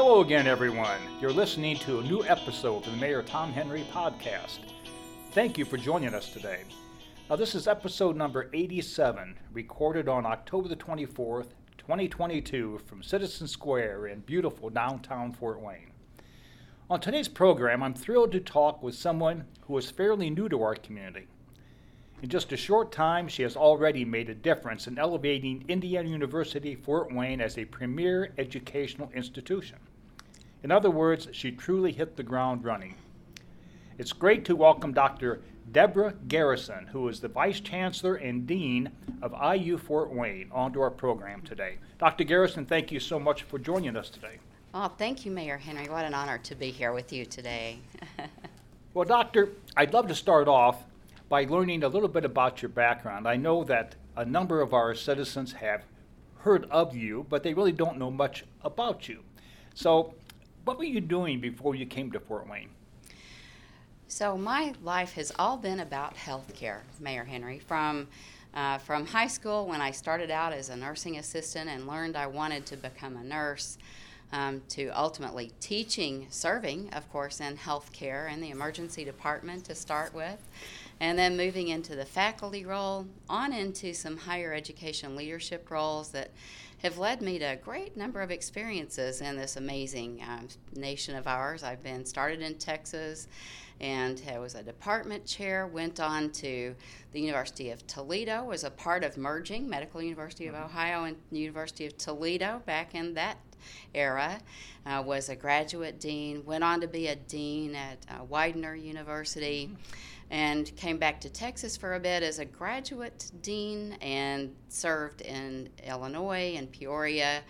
Hello again, everyone. You're listening to a new episode of the Mayor Tom Henry podcast. Thank you for joining us today. Now, this is episode number 87, recorded on October the 24th, 2022, from Citizen Square in beautiful downtown Fort Wayne. On today's program, I'm thrilled to talk with someone who is fairly new to our community. In just a short time, she has already made a difference in elevating Indiana University Fort Wayne as a premier educational institution. In other words, she truly hit the ground running. It's great to welcome Dr. Deborah Garrison, who is the Vice Chancellor and Dean of IU Fort Wayne, onto our program today. Dr. Garrison, thank you so much for joining us today. Oh, thank you, Mayor Henry. What an honor to be here with you today. Well, Doctor, I'd love to start off by learning a little bit about your background. I know that a number of our citizens have heard of you, but they really don't know much about you. So, what were you doing before you came to Fort Wayne? so, my life has all been about healthcare, Mayor Henry. From uh, from high school, when I started out as a nursing assistant and learned I wanted to become a nurse, um, to ultimately teaching, serving, of course, in healthcare and the emergency department to start with, and then moving into the faculty role, on into some higher education leadership roles that have led me to a great number of experiences in this amazing um, nation of ours. I've been started in Texas and I was a department chair, went on to the University of Toledo, was a part of merging Medical University of Ohio and University of Toledo back in that era, uh, was a graduate dean, went on to be a dean at uh, Widener University, and came back to Texas for a bit as a graduate dean and served in Illinois and Peoria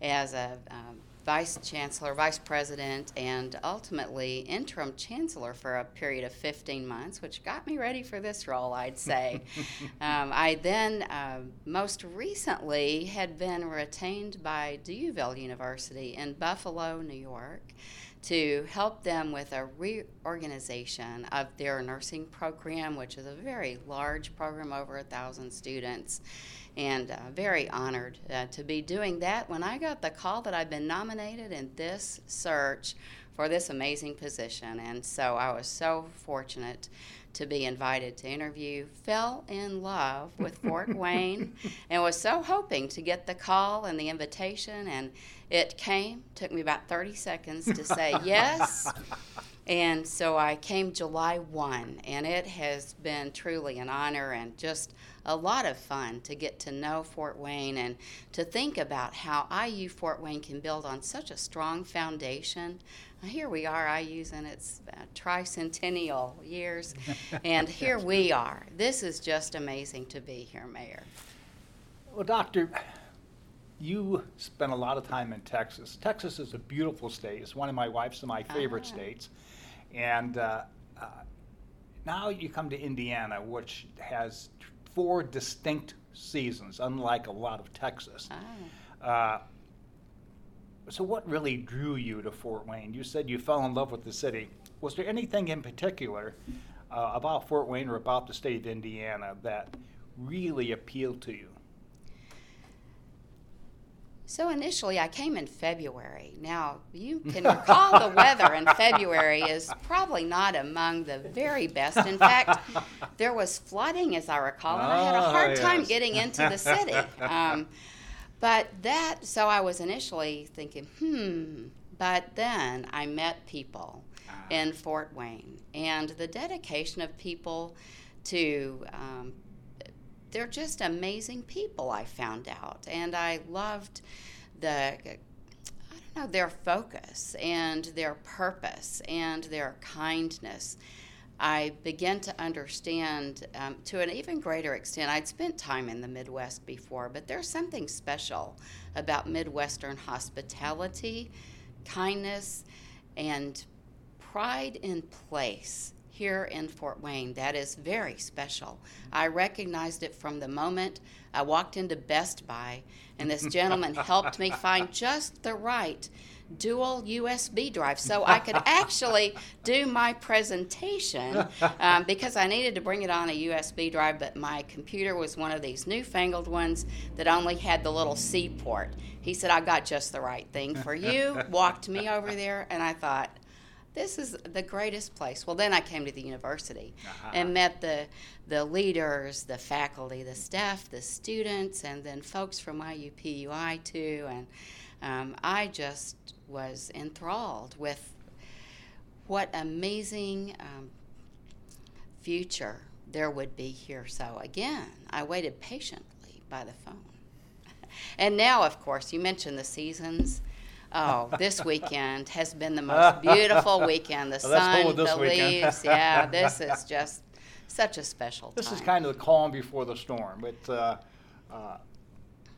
as a um, vice chancellor, vice president, and ultimately interim chancellor for a period of 15 months, which got me ready for this role, I'd say. um, I then, uh, most recently, had been retained by D'Youville University in Buffalo, New York. To help them with a reorganization of their nursing program, which is a very large program, over a thousand students and uh, very honored uh, to be doing that. When I got the call that I've been nominated in this search for this amazing position. And so I was so fortunate to be invited to interview, fell in love with Fort Wayne, and was so hoping to get the call and the invitation. And it came, took me about 30 seconds to say yes. And so I came July 1, and it has been truly an honor and just a lot of fun to get to know Fort Wayne and to think about how IU Fort Wayne can build on such a strong foundation. Here we are, IU's in its uh, tricentennial years, and here we are. This is just amazing to be here, Mayor. Well, Doctor, you spent a lot of time in Texas. Texas is a beautiful state. It's one of my wife's and my favorite Ah. states. And uh, uh, now you come to Indiana, which has four distinct seasons, unlike a lot of Texas. Ah. Uh, so, what really drew you to Fort Wayne? You said you fell in love with the city. Was there anything in particular uh, about Fort Wayne or about the state of Indiana that really appealed to you? So initially, I came in February. Now, you can recall the weather in February is probably not among the very best. In fact, there was flooding, as I recall, and I had a Ah, hard time yes. getting into the city. Um, but that, so I was initially thinking, hmm. But then I met people in Fort Wayne, and the dedication of people to um, they're just amazing people i found out. And i loved the know their focus and their purpose and their kindness. I began to understand um, to an even greater extent i'd spent time in the midwest before but there's something special about midwestern hospitality kindness and pride in place here in Fort Wayne. That is very special. I recognized it from the moment I walked into Best Buy, and this gentleman helped me find just the right dual USB drive so I could actually do my presentation um, because I needed to bring it on a USB drive, but my computer was one of these newfangled ones that only had the little C port. He said, I got just the right thing for you, walked me over there, and I thought, this is the greatest place. Well, then I came to the university uh-huh. and met the the leaders, the faculty, the staff, the students, and then folks from IUPUI too. And um, I just was enthralled with what amazing um, future there would be here. So again, I waited patiently by the phone. and now, of course, you mentioned the seasons. Oh, this weekend has been the most beautiful weekend. The well, sun, the leaves. yeah, this is just such a special this time. is kind of the calm before the storm. But uh, uh,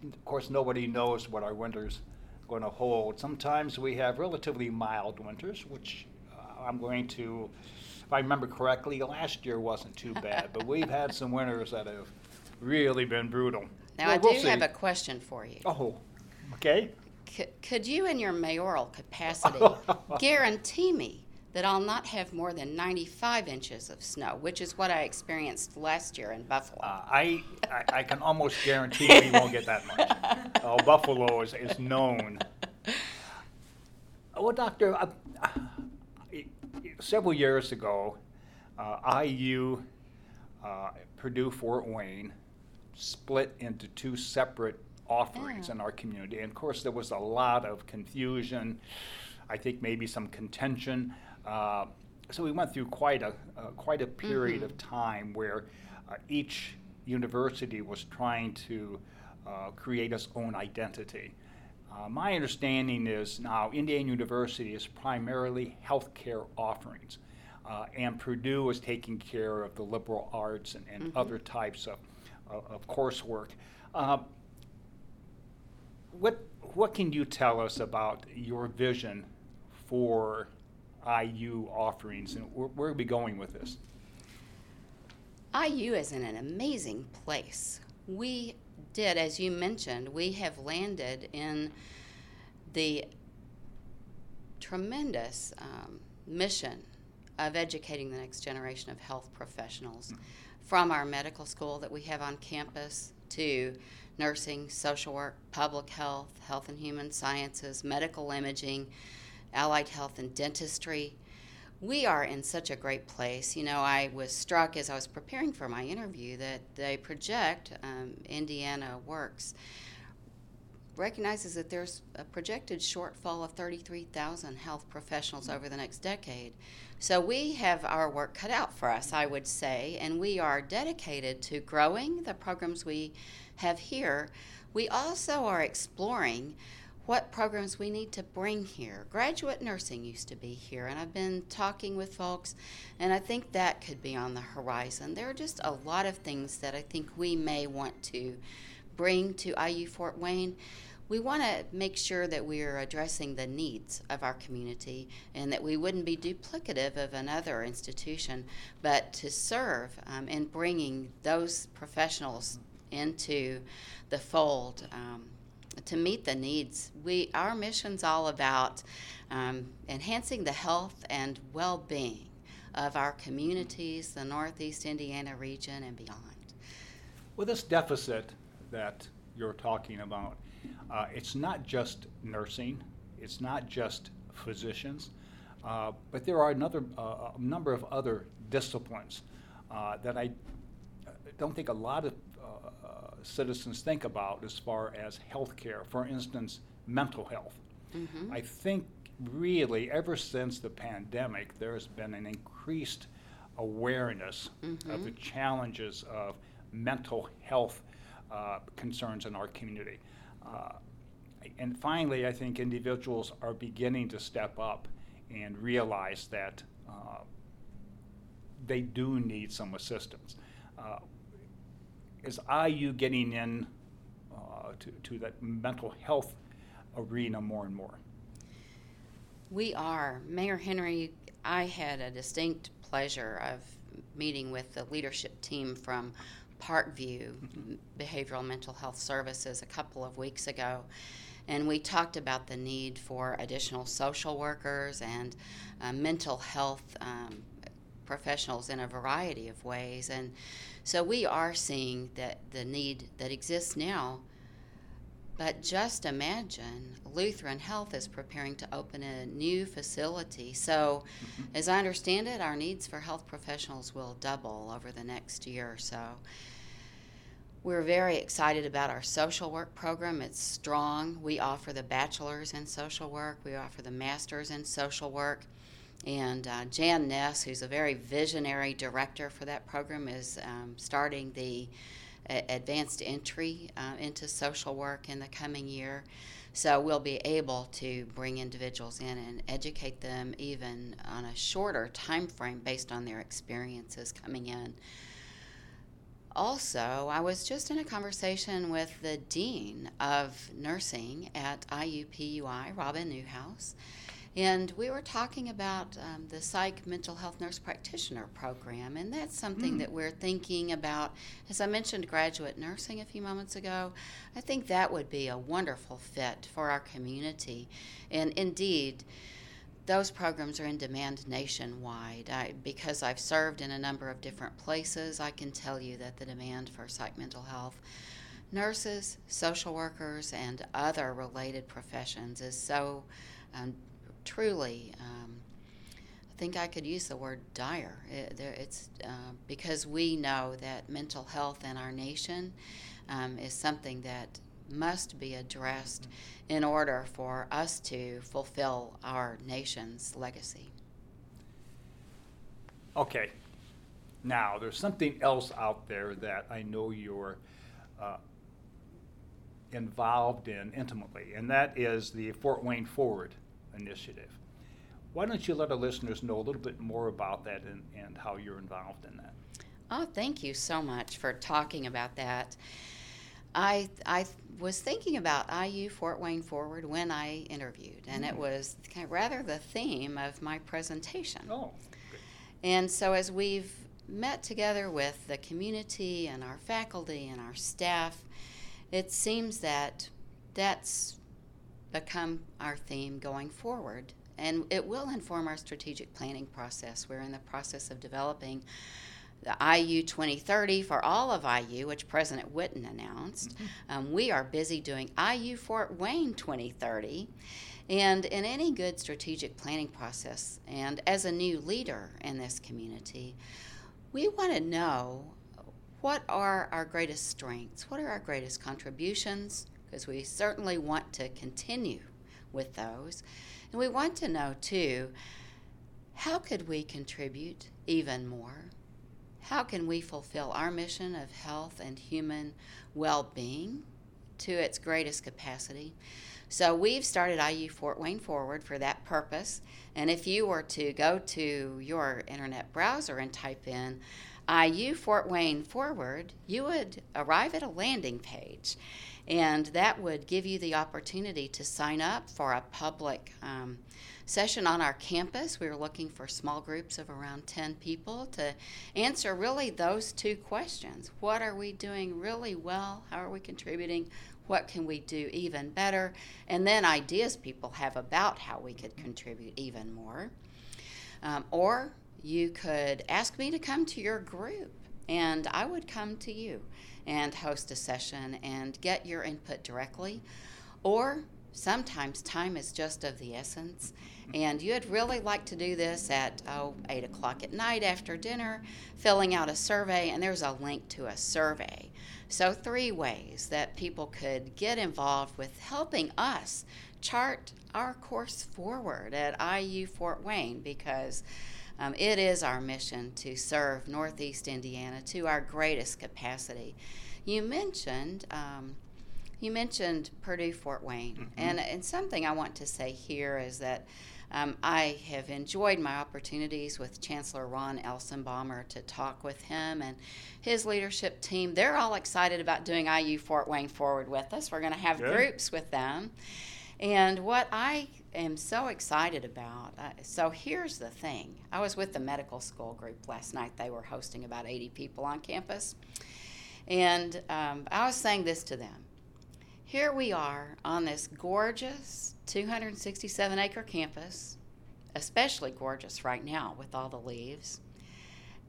of course, nobody knows what our winter's going to hold. Sometimes we have relatively mild winters, which uh, I'm going to, if I remember correctly, last year wasn't too bad. but we've had some winters that have really been brutal. Now, well, I do we'll have a question for you. Oh, okay. Could you, in your mayoral capacity, guarantee me that I'll not have more than 95 inches of snow, which is what I experienced last year in Buffalo. Uh, I, I, I, can almost guarantee we won't get that much. Uh, Buffalo is, is known. Well, Doctor, uh, several years ago, uh, IU, uh, Purdue Fort Wayne, split into two separate offerings yeah. in our community. And of course, there was a lot of confusion. I think maybe some contention. Uh, so we went through quite a uh, quite a period mm-hmm. of time where uh, each university was trying to uh, create its own identity. Uh, my understanding is now Indiana University is primarily healthcare offerings, uh, and Purdue is taking care of the liberal arts and, and mm-hmm. other types of, of, of coursework. What what can you tell us about your vision for IU offerings, and where, where are we going with this? IU is in an amazing place. We did, as you mentioned, we have landed in the tremendous um, mission of educating the next generation of health professionals mm-hmm. from our medical school that we have on campus to nursing, social work, public health, health and human sciences, medical imaging allied health and dentistry. We are in such a great place. You know, I was struck as I was preparing for my interview that they project um, Indiana Works recognizes that there's a projected shortfall of 33,000 health professionals mm. over the next decade. So we have our work cut out for us, I would say, and we are dedicated to growing the programs we have here. We also are exploring what programs we need to bring here. Graduate nursing used to be here, and I've been talking with folks, and I think that could be on the horizon. There are just a lot of things that I think we may want to bring to IU Fort Wayne. We want to make sure that we are addressing the needs of our community and that we wouldn't be duplicative of another institution, but to serve um, in bringing those professionals into the fold. Um, to meet the needs. We our mission's all about um, enhancing the health and well-being of our communities, the Northeast Indiana region, and beyond. Well, this deficit that you're talking about, uh, it's not just nursing, it's not just physicians, uh, but there are another uh, a number of other disciplines uh, that I don't think a lot of citizens think about as far as health care. For instance, mental health. Mm-hmm. I think really ever since the pandemic, there's been an increased awareness mm-hmm. of the challenges of mental health uh, concerns in our community. Uh, and finally, I think individuals are beginning to step up and realize that uh, they do need some assistance. Uh, is IU getting in to, to that mental health arena more and more? We are. Mayor Henry, I had a distinct pleasure of meeting with the leadership team from Parkview mm-hmm. Behavioral Mental Health Services a couple of weeks ago. and we talked about the need for additional social workers and uh, mental health um, professionals in a variety of ways. And so we are seeing that the need that exists now. But just imagine Lutheran Health is preparing to open a new facility. So, mm-hmm. as I understand it, our needs for health professionals will double over the next year or so. We're very excited about our social work program. It's strong. We offer the bachelor's in social work, we offer the master's in social work. And uh, Jan Ness, who's a very visionary director for that program, is um, starting the uh, advanced entry uh, into social work in the coming year. So we'll be able to bring individuals in and educate them even on a shorter time frame based on their experiences coming in. Also, I was just in a conversation with the dean of nursing at IUPUI, Robin Newhouse and we were talking about um, the psych mental health nurse practitioner program, and that's something mm. that we're thinking about. As I mentioned, graduate nursing a few moments ago, I think that would be a wonderful fit for our community. And indeed, those programs are in demand nationwide. I, because I've served in a number of different places, I can tell you that the demand for psych mental health nurses, social workers, and other related professions is so um, truly, um, I think I could use the word dire. It, it's uh, because we know that mental health in our nation um, is something that must be addressed in order for us to fulfill our nation's legacy. Okay. Now, there's something else out there that I know you're uh, involved in intimately, and that is the Fort Wayne Forward initiative. Why don't you let our listeners know a little bit more about that and, and how you're involved in that? Oh, thank you so much for talking about that. I, I was thinking about IU Fort Wayne Forward when I interviewed, and mm. it was kind of rather the theme of my presentation. Oh. And so, as we've met together with the community and our faculty and our staff, it seems that that's become our theme going forward. And it will inform our strategic planning process. We're in the process of developing the IU 2030 for all of IU, which President Whitten announced. Mm-hmm. Um, we are busy doing IU Fort Wayne 2030. And in any good strategic planning process, and as a new leader in this community, we want to know what are our greatest strengths, what are our greatest contributions, because we certainly want to continue with those. And we want to know too how could we contribute even more? How can we fulfill our mission of health and human well being to its greatest capacity? So we've started IU Fort Wayne Forward for that purpose. And if you were to go to your internet browser and type in IU Fort Wayne Forward, you would arrive at a landing page and that would give you the opportunity to sign up for a public um, session on our campus. We were looking for small groups of around 10 people to answer really those two questions. What are we doing really well? How are we contributing? What can we do even better? And then ideas people have about how we could contribute even more. Um, or you could ask me to come to your group, and I would come to you and host a session and get your input directly. Or sometimes time is just of the essence, and you'd really like to do this at oh, 8 o'clock at night after dinner, filling out a survey, and there's a link to a survey. So, three ways that people could get involved with helping us chart our course forward at IU Fort Wayne because um, it is our mission to serve Northeast Indiana to our greatest capacity. You mentioned um, you mentioned Purdue Fort Wayne, mm-hmm. and and something I want to say here is that. Um, I have enjoyed my opportunities with Chancellor Ron Elsenbaumer to talk with him and his leadership team. They're all excited about doing IU Fort Wayne Forward with us. We're going to have Good. groups with them. And what I am so excited about uh, so here's the thing I was with the medical school group last night. They were hosting about 80 people on campus. And um, I was saying this to them Here we are on this gorgeous 267 acre campus, especially gorgeous right now with all the leaves.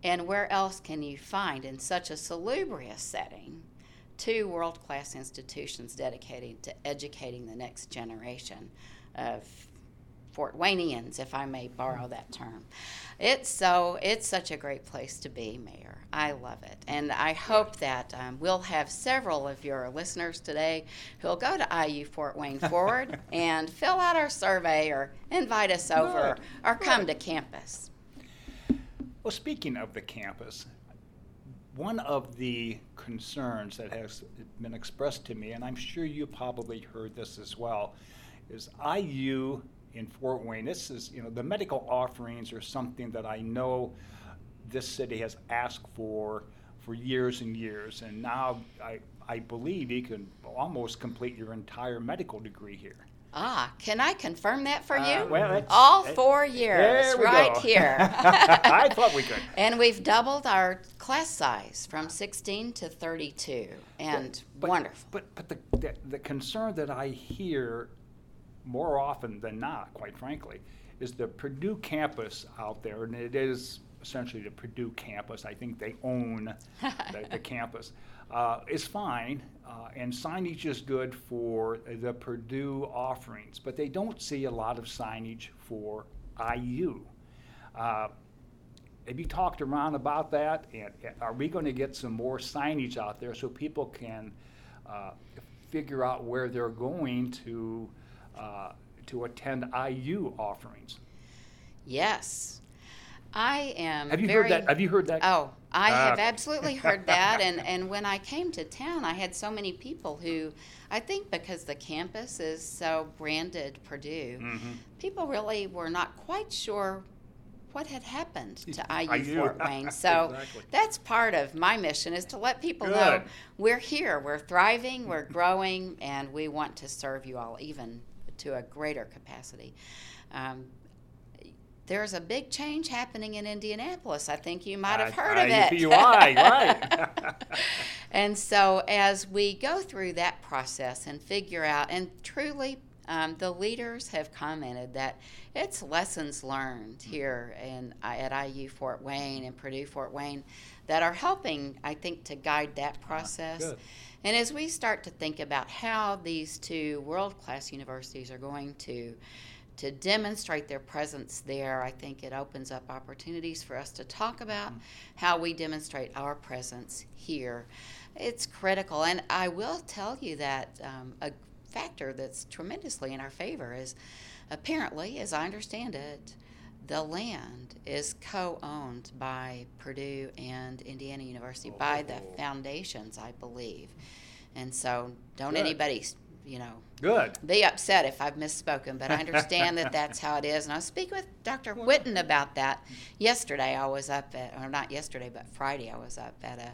And where else can you find in such a salubrious setting two world class institutions dedicated to educating the next generation of Fort Waynians, if I may borrow that term. It's so it's such a great place to be, Mayor. I love it, and I hope that um, we'll have several of your listeners today who'll go to IU Fort Wayne Forward and fill out our survey or invite us over Good. or come to campus. Well, speaking of the campus, one of the concerns that has been expressed to me, and I'm sure you probably heard this as well, is IU in Fort Wayne. This is, you know, the medical offerings are something that I know this city has asked for for years and years, and now I, I believe you can almost complete your entire medical degree here. Ah, can I confirm that for Uh, you? well, that's- All four years, right go. here. I thought we could. And we've doubled our class size from 16 to 32, and But- wonderful. But but the, the the concern that I hear more often than not, quite frankly, is the Purdue campus out there, and it is essentially the Purdue campus. I think they own the, the campus. Uh, is fine, uh, and signage is good for the Purdue offerings, but they don't see a lot of signage for IU. Uh, have you talked around about that? And are we going to get some more signage out there so people can uh, figure out where they're going to uh, to attend IU offerings? Yes. I am Have you very, heard that? Have you heard that? Oh, I have Ah. absolutely heard that. And, and when I came to town, I had so many people who, I think because the campus is so branded Purdue, Mhm. people really were not quite sure what had happened to IU, IU. Fort Wayne. So Exactly. that's part of my mission is to let people know we're here, we're thriving, we're growing, and we want to serve you all even to a greater capacity. Um, there's a big change happening in Indianapolis. I think you might have I- heard of it. IUPUI, right. and so, as we go through that process and figure out, and truly, um, the leaders have commented that it's lessons learned here in, at IU Fort Wayne and Purdue Fort Wayne that are helping, I think, to guide that process. good. And as we start to think about how these two world class universities are going to to demonstrate their presence there, I think it opens up opportunities for us to talk about how we demonstrate our presence here. It's critical, and I will tell you that um, a factor that's tremendously in our favor is apparently, as I understand it, the land is co-owned by Purdue and Indiana University by the Oh. foundations, I believe. And so, don't Good. anybody, you know, Good. be upset if I've misspoken, but I understand that that's how it is. And I was speaking with Dr. Whitten about that yesterday. I was up at, or not yesterday, but Friday. I was up at a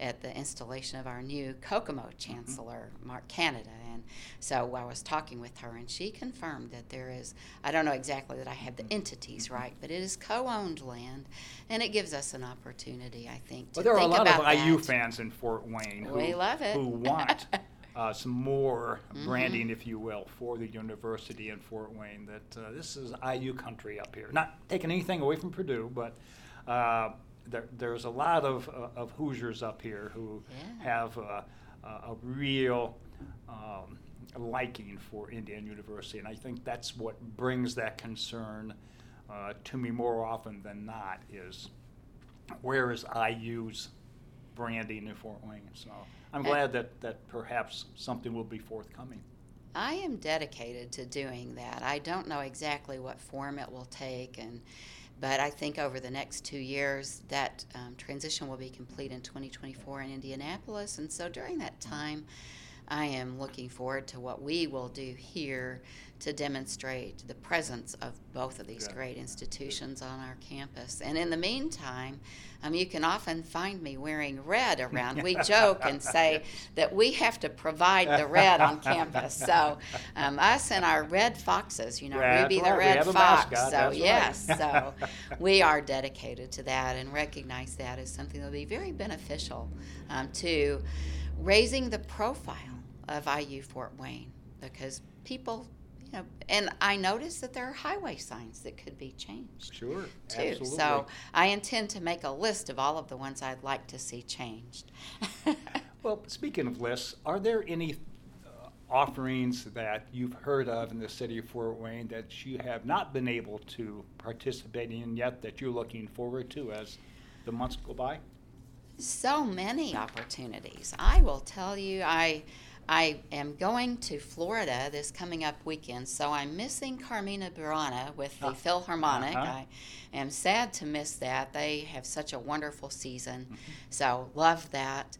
at the installation of our new Kokomo mm-hmm. Chancellor, Mark Canada, and so I was talking with her, and she confirmed that there is. I don't know exactly that I have the entities mm-hmm. right, but it is co-owned land, and it gives us an opportunity, I think, to Well, there are a lot of IU that. fans in Fort Wayne who, We love it. who want uh, some more Mm-hmm. branding, if you will, for the university in Fort Wayne. That uh, this is IU country up here. Not taking anything away from Purdue, but uh, there, there's a lot of, uh, of Hoosiers up here who Yeah. have a, a real um, liking for Indiana University, and I think that's what brings that concern uh, to me more often than not. Is where is IU's branding in Fort Wayne? So I'm Uh, glad that, that perhaps something will be forthcoming. I am dedicated to doing that. I don't know exactly what form it will take, and but I think over the next two years that um, transition will be complete in 2024 in Indianapolis, and so during that time, I am looking forward to what we will do here to demonstrate the presence of both of these Good. great institutions on our campus. And in the meantime, um, you can often find me wearing red around. We joke and say that we have to provide the red on campus. So um, us and our red foxes, you know, That's Ruby the right, red fox. mascot, so that's right. yes, so we are dedicated to that and recognize that as something that will be very beneficial um, to raising the profile of IU Fort Wayne because people, you know, and I noticed that there are highway signs that could be changed. Sure, too. absolutely. So I intend to make a list of all of the ones I'd like to see changed. well, speaking of lists, are there any uh, offerings that you've heard of in the city of Fort Wayne that you have not been able to participate in yet that you're looking forward to as the months go by? So many opportunities. I will tell you, I I am going to Florida this coming up weekend, so I'm missing Carmina Burana with the Ah, Philharmonic. uh-huh. I am sad to miss that. They have such a wonderful season, Mhm. so love that.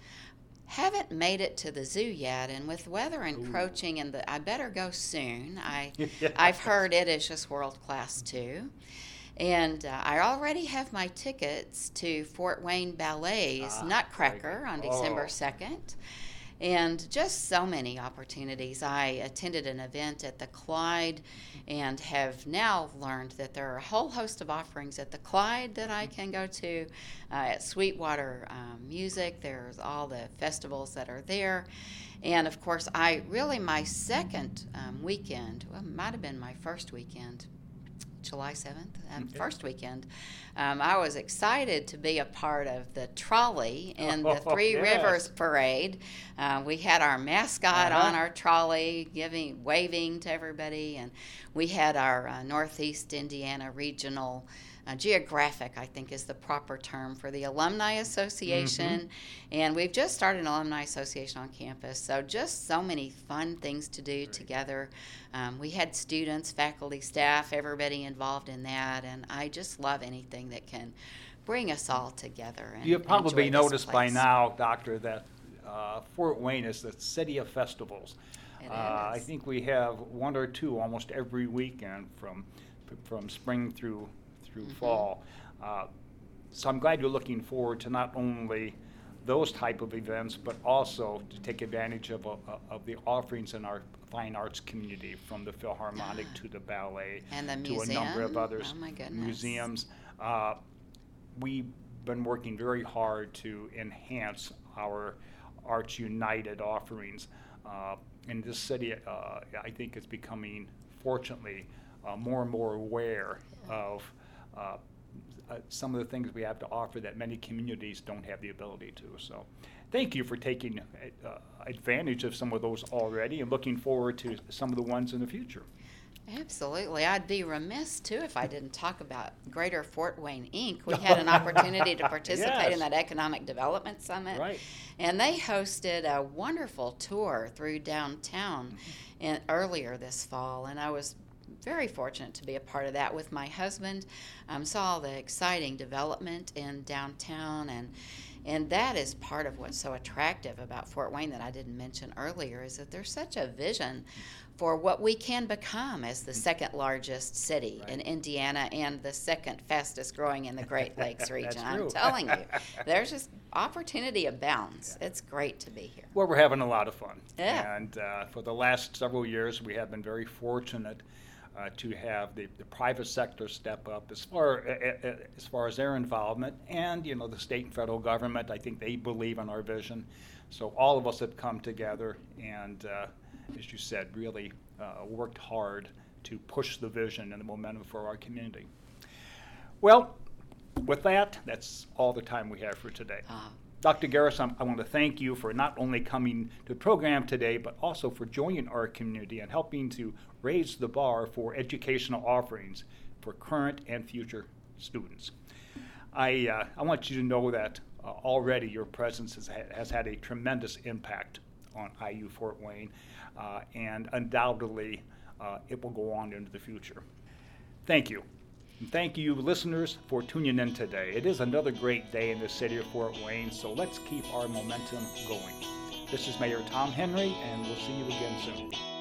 Haven't made it to the zoo yet, and with weather encroaching, and the I better go soon. I I've heard it is just world class too. And uh, I already have my tickets to Fort Wayne Ballet's Ah, Nutcracker on December Oh. 2nd. And just so many opportunities. I attended an event at the Clyde and have now learned that there are a whole host of offerings at the Clyde that I can go to. Uh, at Sweetwater um, Music, there's all the festivals that are there. And of course, I really, my second um, weekend, well, it might have been my first weekend, July 7th, um, Okay. first weekend, um, I was excited to be a part of the trolley in the Oh, Three yes. Rivers Parade. Uh, we had our mascot Uh-huh. on our trolley, giving, waving to everybody, and we had our uh, Northeast Indiana Regional. Uh, geographic, I think, is the proper term for the Alumni Association. And we've just started an Alumni Association on campus. So, just so many fun things to do together. Um, we had students, faculty, staff, everybody involved in that. And I just love anything that can bring us all together. And You've probably noticed by now, Doctor, that uh, Fort Wayne is the city of festivals. Uh, I think we have one or two almost every weekend from from spring through through Mhm. fall. Uh, so I'm glad you're looking forward to not only those type of events, but also to take advantage of, uh, of the offerings in our fine arts community, from the Philharmonic to the ballet And the to a number of others. Oh, my goodness. Museums. Uh, we've been working very hard to enhance our Arts United offerings. Uh, and this city, uh, I think, is becoming, fortunately, uh, more and more aware of uh, uh, some of the things we have to offer that many communities don't have the ability to. So, thank you for taking uh, advantage of some of those already and looking forward to some of the ones in the future. Absolutely. I'd be remiss too if I didn't talk about Greater Fort Wayne Inc. We had an opportunity to participate Yes. in that Economic Development Summit. Right. And they hosted a wonderful tour through downtown in, earlier this fall. And I was very fortunate to be a part of that with my husband. Um, saw all the exciting development in downtown and and that is part of what's so attractive about Fort Wayne that I didn't mention earlier is that there's such a vision for what we can become as the second largest city in Indiana and the second fastest growing in the Great Lakes region. I'm telling you, there's just opportunity abounds. It's great to be here. Well, we're having a lot of fun. Yeah. And uh, for the last several years, we have been very fortunate uh, to have the, the private sector step up as far uh, as far as their involvement, and you know the state and federal government. I think they believe in our vision. So all of us have come together and, uh, as you said, really uh, worked hard to push the vision and the momentum for our community. Well, with that, that's all the time we have for today. Uh, Dr. Garris, I'm- I want to thank you for not only coming to the program today, but also for joining our community and helping to raise the bar for educational offerings for current and future students. I, uh, I want you to know that uh, already your presence has, has had a tremendous impact on IU Fort Wayne, uh, and undoubtedly uh, it will go on into the future. Thank you. And thank you, listeners, for tuning in today. It is another great day in the city of Fort Wayne, so let's keep our momentum going. This is Mayor Tom Henry, and we'll see you again soon.